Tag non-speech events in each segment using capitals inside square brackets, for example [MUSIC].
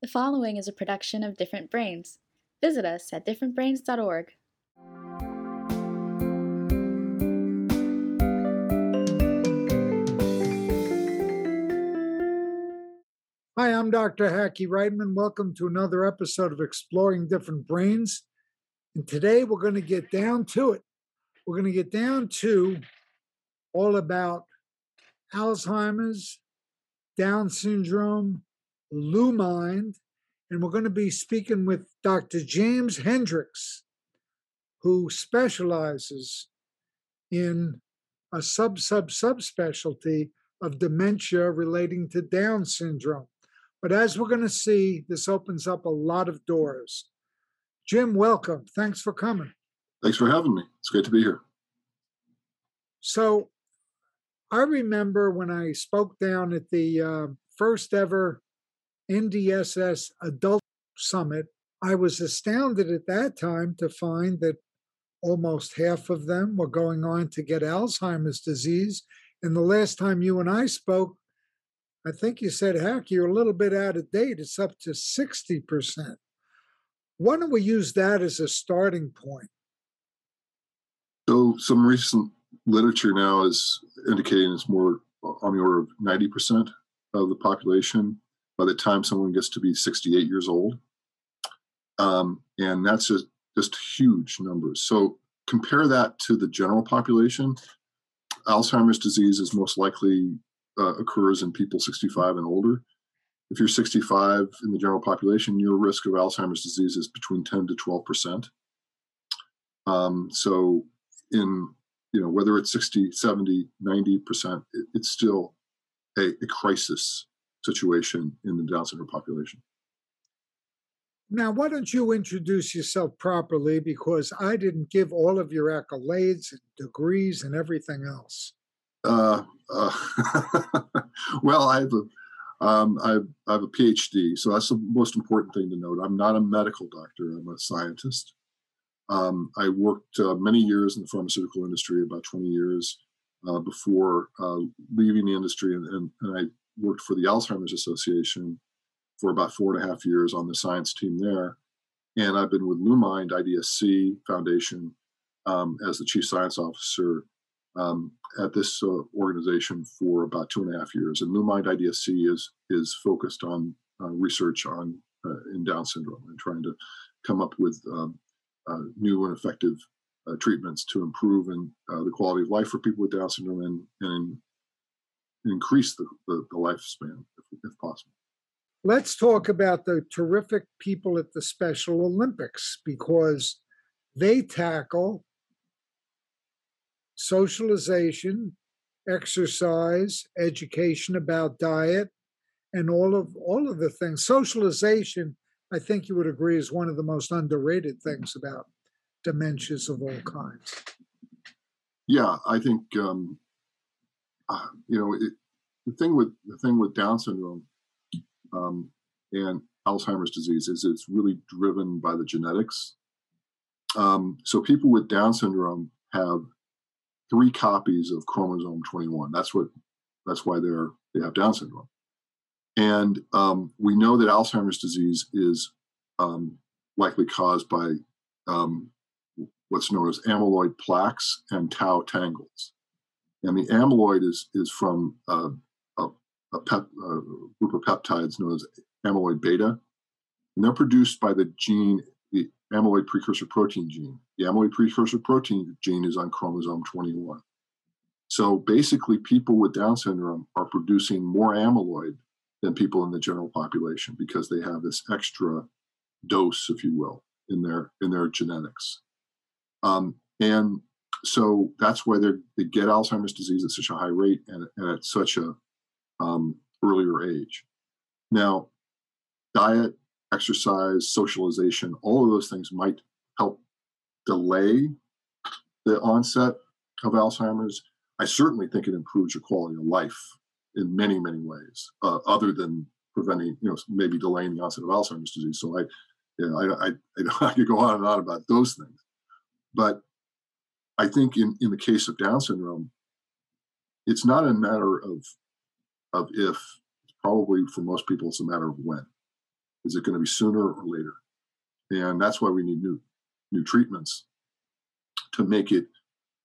The following is a production of Different Brains. Visit us at differentbrains.org. Hi, I'm Dr. Hackie Reitman. Welcome to another episode of Exploring Different Brains. And today we're going to get down to it. We're going to get down to all about Alzheimer's, Down syndrome, LuMind, and we're going to be speaking with Dr. James Hendricks, who specializes in a sub sub subspecialty of dementia relating to Down syndrome. But as we're going to see, this opens up a lot of doors. Jim, welcome. Thanks for coming. Thanks for having me. It's great to be here. So, I remember when I spoke down at the uh, first ever NDSS Adult Summit, I was astounded at that time to find that almost half of them were going on to get Alzheimer's disease. And the last time you and I spoke, I think you said, heck, you're a little bit out of date. It's up to 60%. Why don't we use that as a starting point? So, some recent literature now is indicating it's more on the order of 90% of the population by the time someone gets to be 68 years old. Um, and that's just, just huge numbers. So, compare that to the general population. Alzheimer's disease is most likely uh, occurs in people 65 and older. If you're 65 in the general population, your risk of Alzheimer's disease is between 10 to 12 percent. Um, so, in you know whether it's 60, 70, 90 percent, it, it's still a, a crisis situation in the Down syndrome population. Now, why don't you introduce yourself properly? Because I didn't give all of your accolades and degrees and everything else. Uh, uh, [LAUGHS] well, I have a, um, I, have, I have a PhD, so that's the most important thing to note. I'm not a medical doctor; I'm a scientist. Um, I worked uh, many years in the pharmaceutical industry, about 20 years uh, before uh, leaving the industry, and, and, and, I worked for the Alzheimer's Association for about four and a half years on the science team there. And I've been with LuMind IDSC Foundation um, as the chief science officer um, at this uh, organization for about two and a half years. And LuMind IDSC is is focused on uh, research on uh, in Down syndrome and trying to come up with um, uh, new and effective uh, treatments to improve and uh, the quality of life for people with Down syndrome and, and increase the, the, the lifespan if, if possible. Let's talk about the terrific people at the Special Olympics because they tackle socialization, exercise, education about diet, and all of all of the things. Socialization, I think you would agree, is one of the most underrated things about dementias of all kinds. Yeah, I think um, you know it, the thing with the thing with Down syndrome um, and Alzheimer's disease is it's really driven by the genetics. Um, so people with Down syndrome have three copies of chromosome 21. That's what that's why they're they have Down syndrome. And um, we know that Alzheimer's disease is um, likely caused by um, what's known as amyloid plaques and tau tangles. And the amyloid is is from uh, a, a, pep, a group of peptides known as amyloid beta, and they're produced by the gene the amyloid precursor protein gene. The amyloid precursor protein gene is on chromosome 21. So basically, people with Down syndrome are producing more amyloid than people in the general population because they have this extra dose, if you will, in their in their genetics. Um, and so that's why they get Alzheimer's disease at such a high rate and, and at such a um, earlier age. Now, diet exercise, socialization, all of those things might help delay the onset of Alzheimer's. I certainly think it improves your quality of life in many, many ways, uh, other than preventing, you know, maybe delaying the onset of Alzheimer's disease. So I, you know, I, I, I, [LAUGHS] I could go on and on about those things, but I think in, in the case of Down syndrome, it's not a matter of of if. Probably for most people, it's a matter of when Is it going to be sooner or later? And that's why we need new new treatments to make it.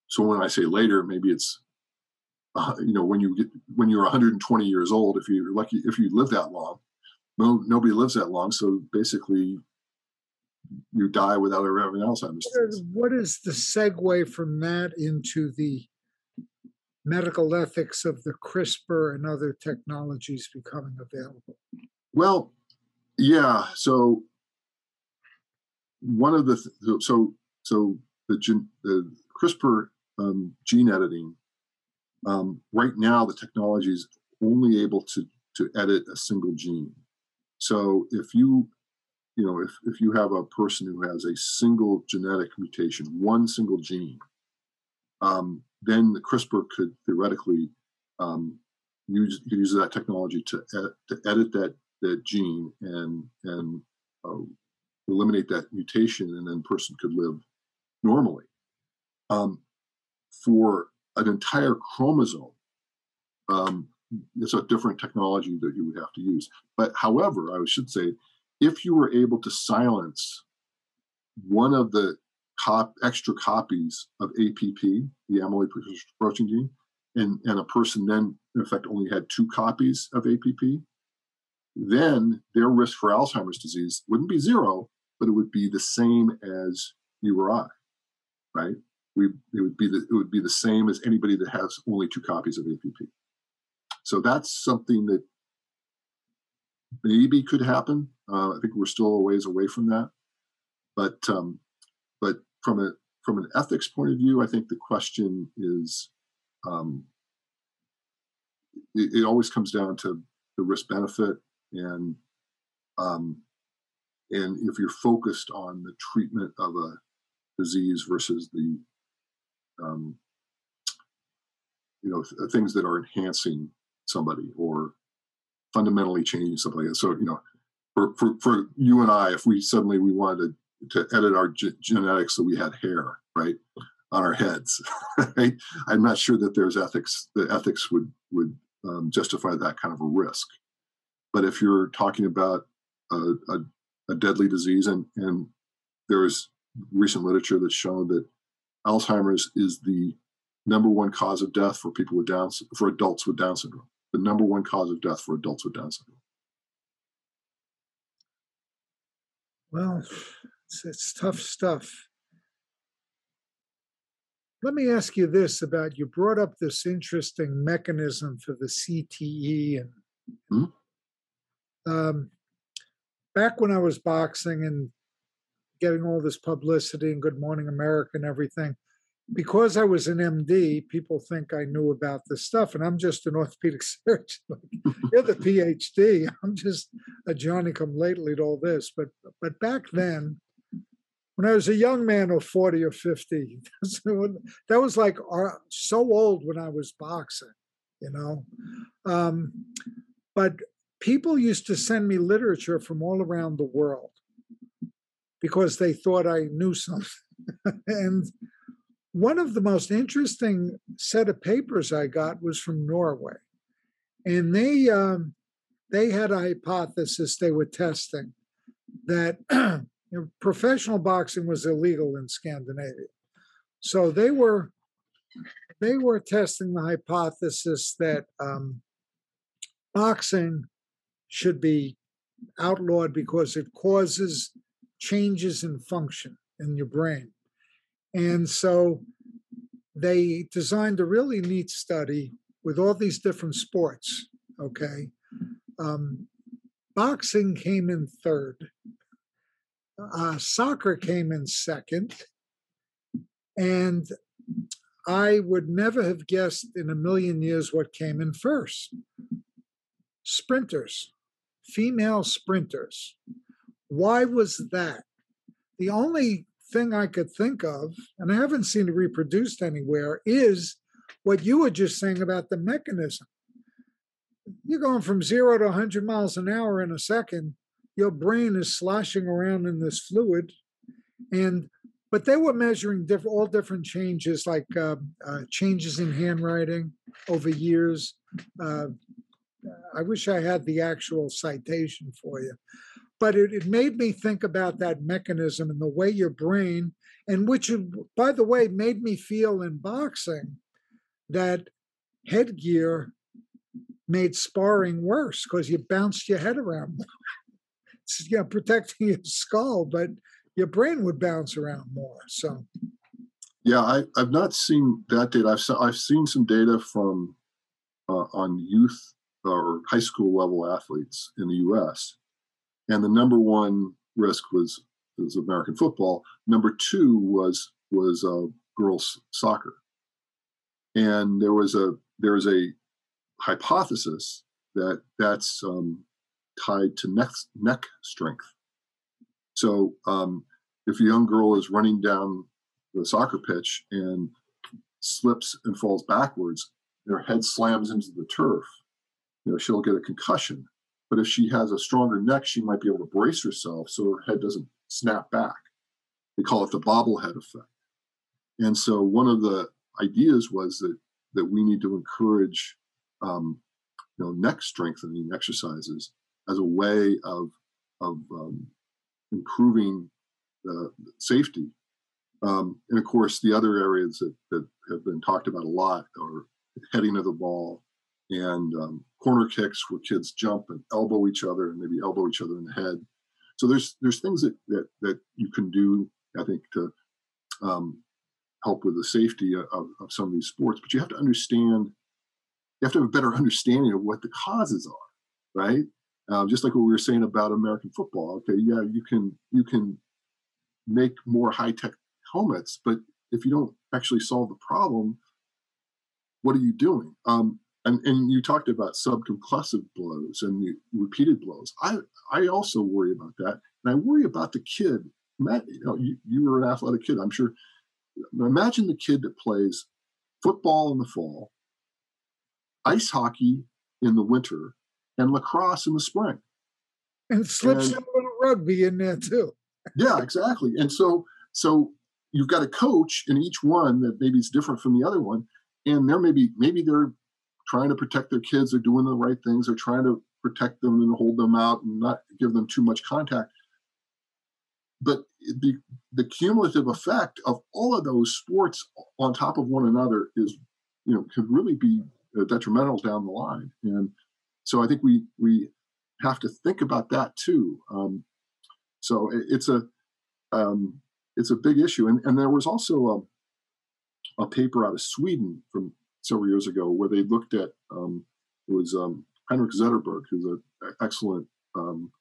So when I say later, maybe it's uh, you know when you get when you're 120 years old. If you're lucky, if you live that long, no nobody lives that long. So basically, you die without ever having Alzheimer's. What is, what is the segue from that into the medical ethics of the CRISPR and other technologies becoming available? Well, yeah. So one of the th- so so the gen, the CRISPR um, gene editing um, right now the technology is only able to to edit a single gene. So if you you know if if you have a person who has a single genetic mutation, one single gene, um, then the CRISPR could theoretically um, use use that technology to ed- to edit that that gene and and uh, eliminate that mutation, and then person could live normally. Um, for an entire chromosome, um, it's a different technology that you would have to use. But however, I should say, if you were able to silence one of the cop, extra copies of APP, the amyloid protein gene, and, and a person then, in effect, only had two copies of APP, then their risk for Alzheimer's disease wouldn't be zero, but it would be the same as you or I, right? We, it would be the, it would be the same as anybody that has only two copies of APP. So that's something that maybe could happen. Uh, I think we're still a ways away from that, but um, but from a from an ethics point of view, I think the question is um, it, it, always comes down to the risk benefit and um, and if you're focused on the treatment of a disease versus the um, you know th- things that are enhancing somebody or fundamentally changing somebody so you know for, for, for you and i if we suddenly we wanted to, to edit our ge- genetics so we had hair right on our heads [LAUGHS] right? I'm not sure that there's ethics the ethics would would um, justify that kind of a risk. But if you're talking about a, a, a deadly disease, and, and there's recent literature that's shown that Alzheimer's is the number one cause of death for people with Down for adults with Down syndrome. The number one cause of death for adults with Down syndrome. Well, it's, it's tough stuff. Let me ask you this about you brought up this interesting mechanism for the CTE and mm-hmm um, back when I was boxing and getting all this publicity and Good Morning America and everything, because I was an MD, people think I knew about this stuff, and I'm just an orthopedic [LAUGHS] surgeon. You're the PhD. I'm just a Johnny come lately to all this. But but back then, when I was a young man of 40 or 50, [LAUGHS] that was like uh, so old when I was boxing, you know. Um, but people used to send me literature from all around the world because they thought I knew something. [LAUGHS] and one of the most interesting set of papers I got was from Norway, and they um, they had a hypothesis they were testing that [CLEARS THROAT] you know, professional boxing was illegal in Scandinavia, so they were they were testing the hypothesis that um, boxing should be outlawed because it causes changes in function in your brain. And so they designed a really neat study with all these different sports. Okay. Um, boxing came in third, uh, soccer came in second. And I would never have guessed in a million years what came in first sprinters female sprinters. Why was that? The only thing I could think of, and I haven't seen it reproduced anywhere, is what you were just saying about the mechanism. You're going from zero to 100 miles an hour in a second. Your brain is sloshing around in this fluid, and but they were measuring different, all different changes, like uh, uh, changes in handwriting over years, uh, I wish I had the actual citation for you. But it, it made me think about that mechanism and the way your brain, and which, by the way, made me feel in boxing that headgear made sparring worse because you bounced your head around more. [LAUGHS] it's you know, protecting your skull, but your brain would bounce around more. So, yeah, I, I've not seen that data. I've I've seen some data from uh, on youth or high school level athletes in the U.S. And the number one risk was was American football. Number two was was uh, girls soccer. And there was a there was a hypothesis that that's um, tied to neck neck strength. So um, if a young girl is running down the soccer pitch and slips and falls backwards, her head slams into the turf, you know, she'll get a concussion. But if she has a stronger neck, she might be able to brace herself so her head doesn't snap back. They call it the bobblehead effect. And so one of the ideas was that that we need to encourage um, you know neck strengthening exercises as a way of of um, improving uh, safety. Um, and of course, the other areas that, that have been talked about a lot are heading of the ball and um, corner kicks where kids jump and elbow each other and maybe elbow each other in the head. So there's there's things that that, that you can do, I think, to um, help with the safety of, of some of these sports. But you have to understand, you have to have a better understanding of what the causes are, right? Um, just like what we were saying about American football. Okay, yeah, you can you can make more high tech helmets, but if you don't actually solve the problem, what are you doing? Um, and, and you talked about subconcussive blows and repeated blows. I I also worry about that, and I worry about the kid. Matt, you know, you, you were an athletic kid. I'm sure. Imagine the kid that plays football in the fall, ice hockey in the winter, and lacrosse in the spring. And slips and, a little rugby in there too. yeah, exactly. And so so you've got a coach in each one that maybe is different from the other one. And there maybe maybe they're trying to protect their kids, they're doing the right things, they're trying to protect them and hold them out and not give them too much contact. But the the cumulative effect of all of those sports on top of one another is, you know, could really be detrimental down the line. And so I think we we have to think about that too. Um, so it, it's a um, it's a big issue, and and there was also a, a paper out of Sweden from several years ago where they looked at um, it was um, Henrik Zetterberg, who's an excellent um,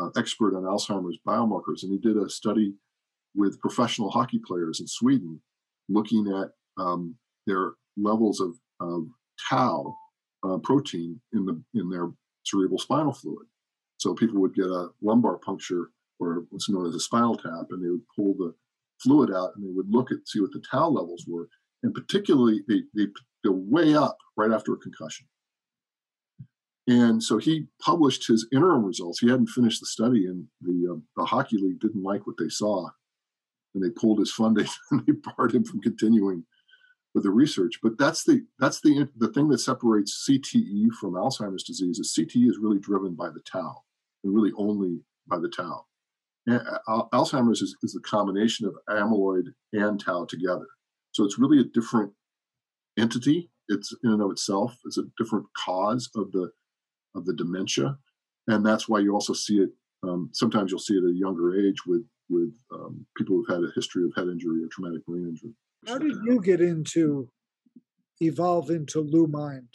uh, expert on Alzheimer's biomarkers, and he did a study with professional hockey players in Sweden, looking at um, their levels of, of tau uh, protein in the in their cerebral spinal fluid. So people would get a lumbar puncture or what's known as a spinal tap, and they would pull the fluid out and they would look at see what the tau levels were, and particularly they they go way up right after a concussion. And so he published his interim results. He hadn't finished the study, and the uh, the hockey league didn't like what they saw, and they pulled his funding [LAUGHS] and they barred him from continuing with the research. But that's the that's the the thing that separates CTE from Alzheimer's disease is CTE is really driven by the tau, and really only by the tau. And uh, Alzheimer's is, is the combination of amyloid and tau together. So it's really a different entity. It's in and of itself. It's a different cause of the of the dementia, and that's why you also see it. Um, sometimes you'll see it at a younger age with with um, people who've had a history of head injury or traumatic brain injury. How did you get into evolve into LuMind?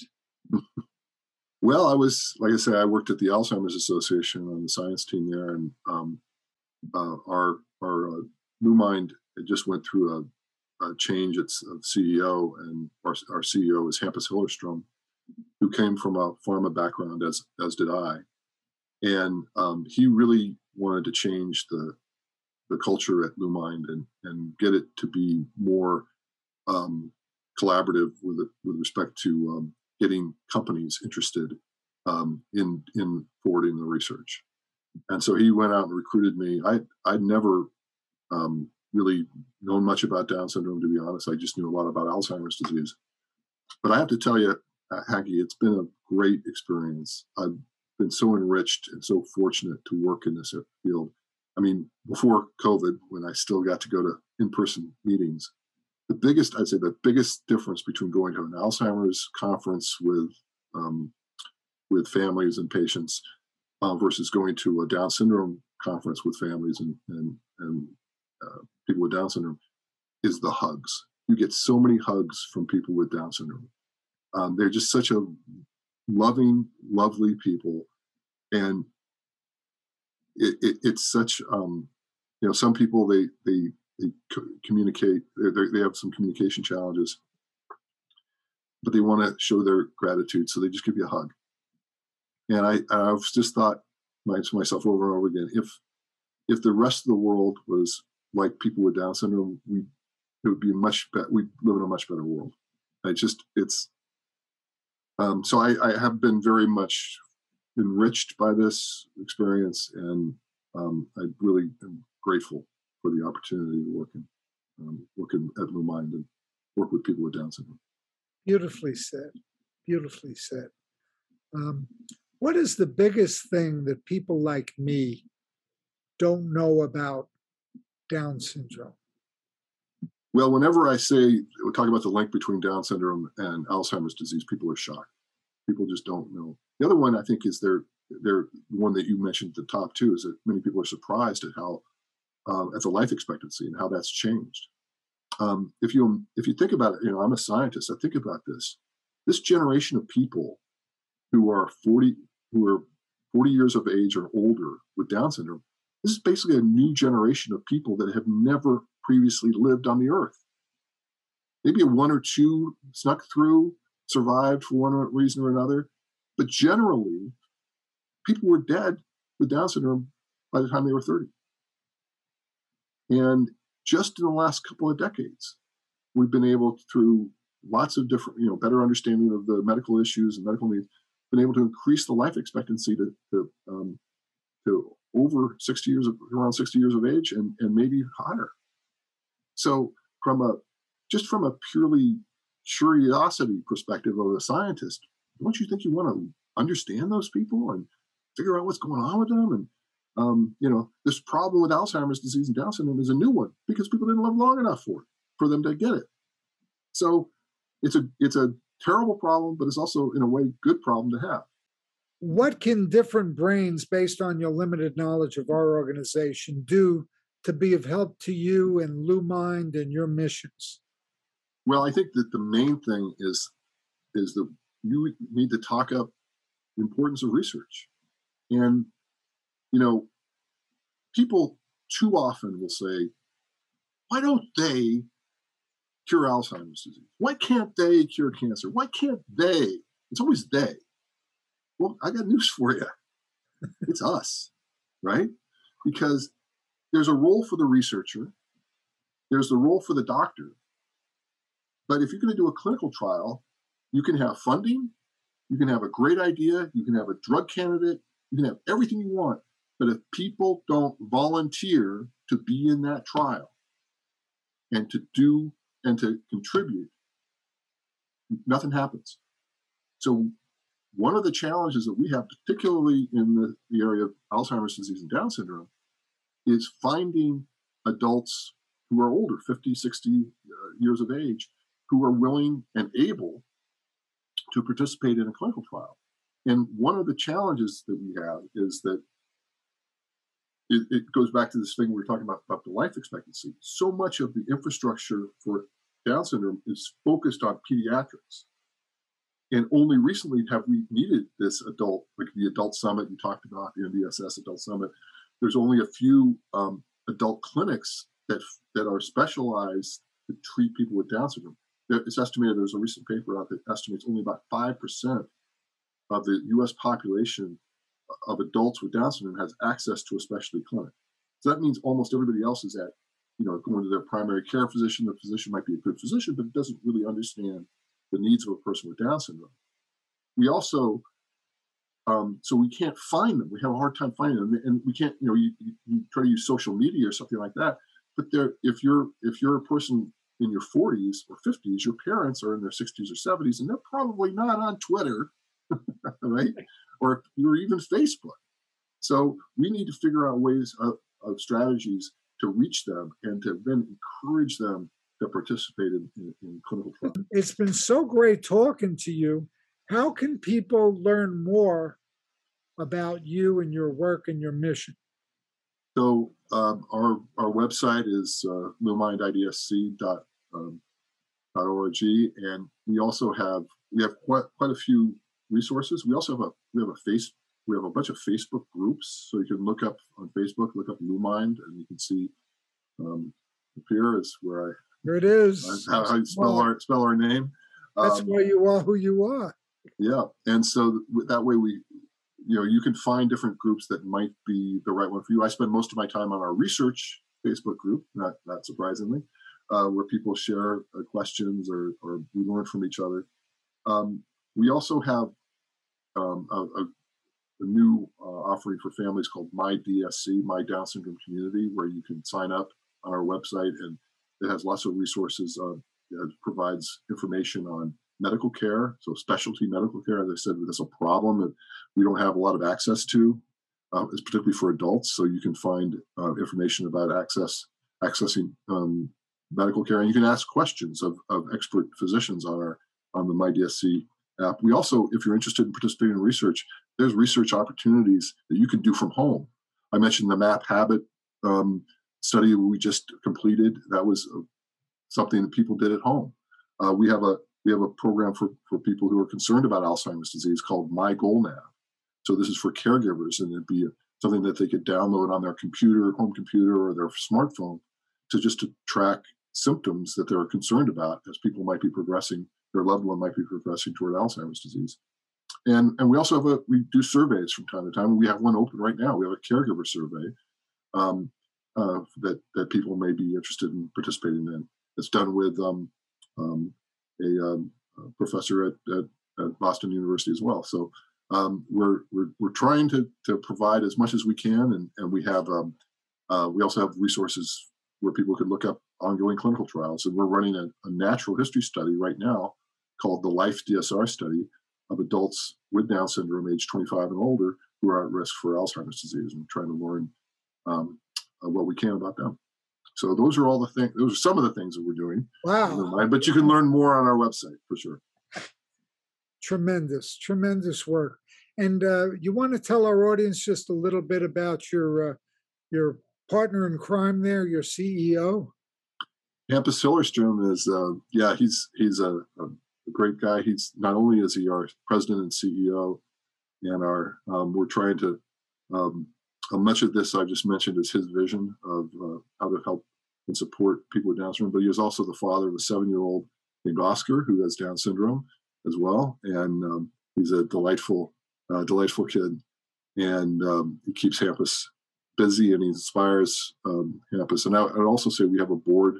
[LAUGHS] well, I was like I said, I worked at the Alzheimer's Association on the science team there, and um, uh, our our uh, LuMind it just went through a change its of CEO, and our, our CEO is Hampus Hillerstrom, who came from a pharma background, as as did I, and um, he really wanted to change the the culture at LuMind and and get it to be more um, collaborative with with respect to um, getting companies interested um, in in forwarding the research. And so he went out and recruited me. I I'd never um, really known much about Down syndrome, to be honest. I just knew a lot about Alzheimer's disease. But I have to tell you, uh, it's been a great experience. I've been so enriched and so fortunate to work in this field. I mean, before COVID, when I still got to go to in-person meetings, the biggest, I'd say, the biggest difference between going to an Alzheimer's conference with um, with families and patients uh, versus going to a Down syndrome conference with families and and, and people with Down syndrome is the hugs. You get so many hugs from people with Down syndrome. Um, they're just such a loving, lovely people, and it, it, it's such um, you know some people they they they communicate they have some communication challenges, but they want to show their gratitude, so they just give you a hug. And I I've just thought to myself over and over again if if the rest of the world was like people with Down syndrome, we it would be much better. We live in a much better world. I just it's um, so I, I, have been very much enriched by this experience, and um, I really am grateful for the opportunity to work in um, work in, at Mind and work with people with Down syndrome. Beautifully said. Beautifully said. Um, what is the biggest thing that people like me don't know about Down syndrome? Well, whenever I say we talk about the link between Down syndrome and Alzheimer's disease, people are shocked. People just don't know. The other one I think is they're they're one that you mentioned at the top too is that many people are surprised at how um, at the life expectancy and how that's changed. Um, if you if you think about it, you know, I'm a scientist. I think about this. This generation of people who are 40 who are 40 years of age or older with Down syndrome, this is basically a new generation of people that have never previously lived on the earth. Maybe a one or two snuck through, survived for one reason or another, but generally, people were dead with Down syndrome by the time they were 30. And just in the last couple of decades, we've been able, through lots of different, you know, better understanding of the medical issues and medical needs, been able to increase the life expectancy to, to, um, to over 60 years, of, around 60 years of age and, and maybe higher. So from a just from a purely curiosity perspective of a scientist, don't you think you want to understand those people and figure out what's going on with them? And um, you know, this problem with Alzheimer's disease and Down syndrome is a new one because people didn't live long enough for it for them to get it. So it's a it's a terrible problem, but it's also in a way good problem to have. What can different brains, based on your limited knowledge of our organization, do to be of help to you and LuMind and your missions? Well, I think that the main thing is is that you need to talk up the importance of research. And you know, people too often will say, why don't they cure Alzheimer's disease? Why can't they cure cancer? Why can't they? It's always they. Well, I got news for you. It's us, right? Because there's a role for the researcher, there's the role for the doctor. But if you're going to do a clinical trial, you can have funding, you can have a great idea, you can have a drug candidate, you can have everything you want. But if people don't volunteer to be in that trial and to do and to contribute, nothing happens. So, one of the challenges that we have, particularly in the, the area of Alzheimer's disease and Down syndrome, is finding adults who are older, 50, 60 uh, years of age, who are willing and able to participate in a clinical trial. And one of the challenges that we have is that it, it, goes back to this thing we were talking about about the life expectancy. So much of the infrastructure for Down syndrome is focused on pediatrics. And only recently have we needed this adult, like the adult summit you talked about, the NDSS adult summit, there's only a few um, adult clinics that that are specialized to treat people with Down syndrome. It's estimated there's a recent paper out that estimates only about five percent of the U.S. population of adults with Down syndrome has access to a specialty clinic. So that means almost everybody else is at, you know, going to their primary care physician. The physician might be a good physician, but doesn't really understand the needs of a person with Down syndrome. We also um, so we can't find them. We have a hard time finding them, and we can't. You know, you, you try to use social media or something like that. But there, if you're if you're a person in your 40s or 50s, your parents are in their 60s or 70s, and they're probably not on Twitter, [LAUGHS] right? or, or even Facebook. So we need to figure out ways of, of strategies to reach them and to then encourage them to participate in, in, in clinical trials. It's been so great talking to you. How can people learn more about you and your work and your mission? So um, our our website is uh, lumindidsc.org, um, and we also have we have quite quite a few resources. We also have a we have a face we have a bunch of Facebook groups, so you can look up on Facebook, look up LuMind, and you can see um, here is where I here it is. How, how you spell our spell our name. That's um, why you are who you are. Yeah, and so that way we, you know, you can find different groups that might be the right one for you. I spend most of my time on our research Facebook group, not not surprisingly, uh, where people share uh, questions or or we learn from each other. Um, we also have um, a, a, a, new uh, offering for families called My DSC, My Down Syndrome Community, where you can sign up on our website and it has lots of resources. Uh, it provides information on medical care, so specialty medical care. As I said, that's a problem that we don't have a lot of access to, uh, it's particularly for adults. So you can find uh, information about access accessing um, medical care, and you can ask questions of, of expert physicians on our on the MyDSC app. We also, if you're interested in participating in research, there's research opportunities that you can do from home. I mentioned the MAP Habit um, study we just completed. That was uh, something that people did at home. Uh, we have a we have a program for, for people who are concerned about Alzheimer's disease called My Goal Nav. So this is for caregivers, and it'd be something that they could download on their computer, home computer, or their smartphone to just to track symptoms that they're concerned about as people might be progressing, their loved one might be progressing toward Alzheimer's disease. And and we also have a we do surveys from time to time. We have one open right now. We have a caregiver survey um, uh, that that people may be interested in participating in. It's done with um, um, a, um, a, professor at, at, at, Boston University as well. So um, we're, we're we're trying to to provide as much as we can, and and we have um, uh, we also have resources where people can look up ongoing clinical trials, and we're running a, a natural history study right now called the Life DSR study of adults with Down syndrome, age 25 and older, who are at risk for Alzheimer's disease, and trying to learn um, uh, what we can about them. So those are all the things. Those are some of the things that we're doing. Wow! But you can learn more on our website for sure. Tremendous, tremendous work. And uh, you want to tell our audience just a little bit about your uh, your partner in crime there, your CEO. Hampus Hillerstrom is uh, yeah he's he's a, a, great guy. He's not only is he our president and CEO, and our um, we're trying to um, uh, much of this I just mentioned is his vision of uh, how to help and support people with Down syndrome. But he is also the father of a seven-year-old named Oscar who has Down syndrome as well, and um, he's a delightful, uh, delightful kid. And um, he keeps Hampus busy and he inspires um, Hampus. And I would also say we have a board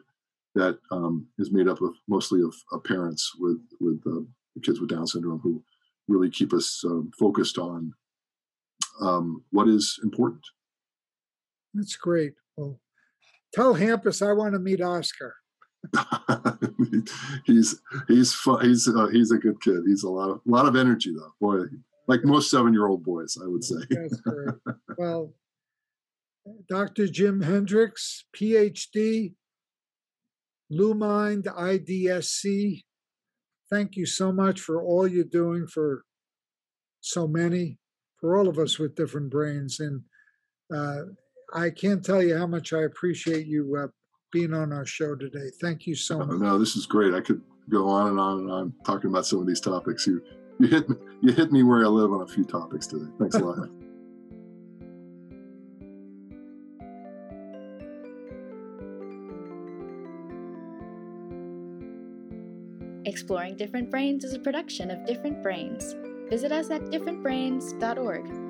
that um, is made up of mostly of, of parents with with uh, kids with Down syndrome who really keep us um, focused on um, what is important. That's great. Well, tell Hampus I want to meet Oscar. [LAUGHS] he's he's fun, he's uh, he's a good kid. He's a lot of a lot of energy though. Boy, like most seven year old boys, I would say. That's great. well, Dr. Jim Hendricks, PhD, LuMind IDSC. Thank you so much for all you're doing for so many for all of us with different brains. And uh, I can't tell you how much I appreciate you uh, being on our show today. Thank you so much. No, this is great. I could go on and on and on talking about some of these topics. You you hit me, you hit me where I live on a few topics today. Thanks a lot. [LAUGHS] Exploring Different Brains is a production of Different Brains. Visit us at differentbrains.org.